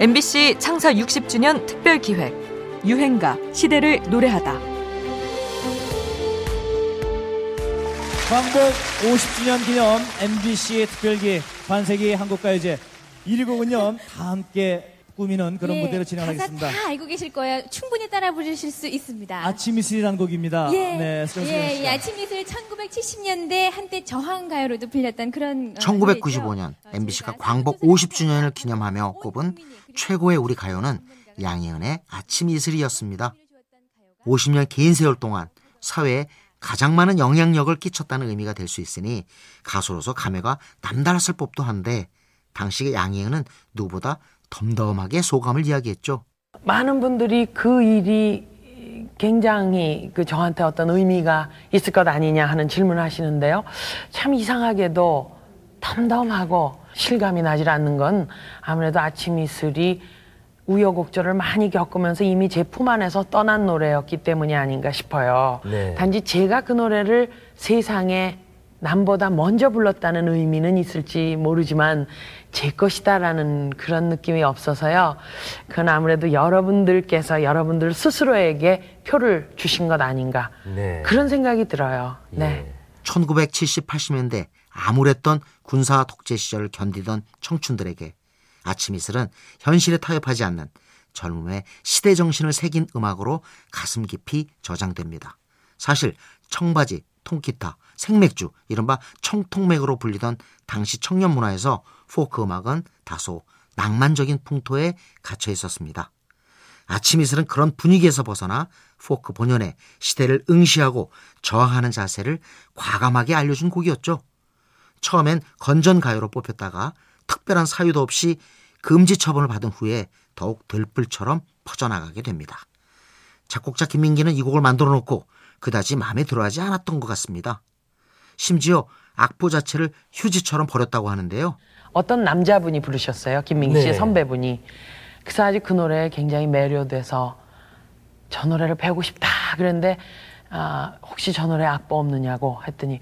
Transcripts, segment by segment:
MBC 창사 60주년 특별 기획 유행가 시대를 노래하다. 광복 50주년 기념 MBC 특별기 반세기 한국가요제 1위 곡은요 다 함께 꾸미는 그런 예, 무대로 진행하겠습니다. 가사 다 알고 계실 거예요. 충분히 따라 부르실 수 있습니다. 아침 이슬이라는 곡입니다. 예, 네. 예, 이 아침 이슬 1970년대 한때 저항 가요로도 불렸던 그런 어, 1995년 노래죠. MBC가 어, 광복 사랑스러운 50주년을 사랑을 기념하며 온 꼽은 최고의 우리 가요는 양희은의 아침 이슬이었습니다. 주었던 가요가 50년 긴 세월 동안 사회에 가장 많은 영향력을 끼쳤다는 의미가 될 수 있으니 가수로서 감회가 남달랐을 법도 한데 당시 양희은은 누구보다 덤덤하게 소감을 이야기했죠. 많은 분들이 그 일이 굉장히 그 저한테 어떤 의미가 있을 것 아니냐 하는 질문을 하시는데요. 참 이상하게도 덤덤하고 실감이 나질 않는 건 아무래도 아침 이슬이 우여곡절을 많이 겪으면서 이미 제 품 안에서 떠난 노래였기 때문이 아닌가 싶어요. 네. 단지 제가 그 노래를 세상에 남보다 먼저 불렀다는 의미는 있을지 모르지만 제 것이다라는 그런 느낌이 없어서요. 그건 아무래도 여러분들께서 여러분들 스스로에게 표를 주신 것 아닌가. 네. 그런 생각이 들어요. 네. 예. 1970, 80년대 암울했던 군사 독재 시절을 견디던 청춘들에게 아침 이슬은 현실에 타협하지 않는 젊음의 시대 정신을 새긴 음악으로 가슴 깊이 저장됩니다. 사실 청바지, 통기타, 생맥주, 이른바 청통맥으로 불리던 당시 청년 문화에서 포크 음악은 다소 낭만적인 풍토에 갇혀 있었습니다. 아침 이슬은 그런 분위기에서 벗어나 포크 본연의 시대를 응시하고 저항하는 자세를 과감하게 알려준 곡이었죠. 처음엔 건전 가요로 뽑혔다가 특별한 사유도 없이 금지 처분을 받은 후에 더욱 들불처럼 퍼져나가게 됩니다. 작곡자 김민기는 이 곡을 만들어 놓고 그다지 마음에 들어하지 않았던 것 같습니다. 심지어 악보 자체를 휴지처럼 버렸다고 하는데요. 어떤 남자분이 부르셨어요. 김민기 씨의 네. 선배분이. 그래서 아직 그 노래에 굉장히 매료돼서 저 노래를 배우고 싶다. 그랬는데 아, 혹시 저 노래 악보 없느냐고 했더니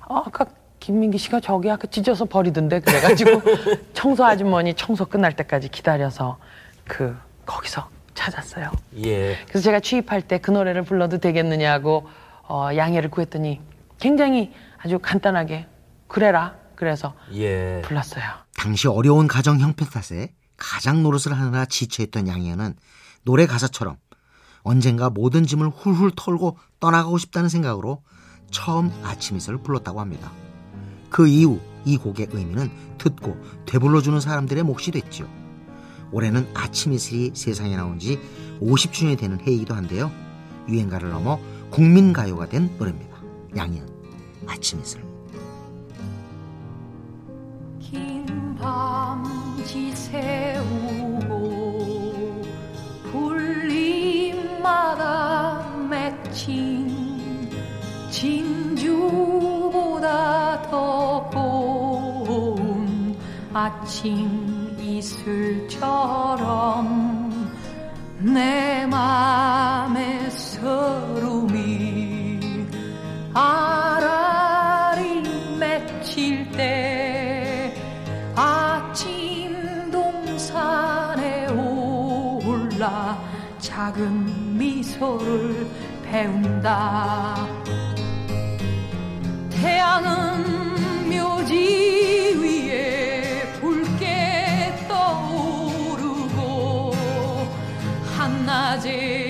아, 아까 김민기 씨가 저기 아까 찢어서 버리던데 그래가지고 청소 아주머니 청소 끝날 때까지 기다려서 그 거기서 찾았어요. 예. 그래서 제가 취입할 때 그 노래를 불러도 되겠느냐고 어, 양해를 구했더니 굉장히 아주 간단하게 그래라 그래서 예. 불렀어요. 당시 어려운 가정 형편 탓에 가장 노릇을 하느라 지쳐있던 양희은은 노래 가사처럼 언젠가 모든 짐을 훌훌 털고 떠나가고 싶다는 생각으로 처음 아침 이슬을 불렀다고 합니다. 그 이후 이 곡의 의미는 듣고 되불러주는 사람들의 몫이 됐죠. 올해는 아침 이슬이 세상에 나온 지 50주년이 되는 해이기도 한데요. 유행가를 넘어 국민가요가 된 노래입니다. 양희은 아침 이슬. 긴 밤 지 새우고 불림마다 맺힌 진주보다 더 고운 아침 이슬처럼 내 맘의 서름이 아라리 맺힐 때 아침 동산에 올라 작은 미소를 배운다. 태양은 묘지 한낮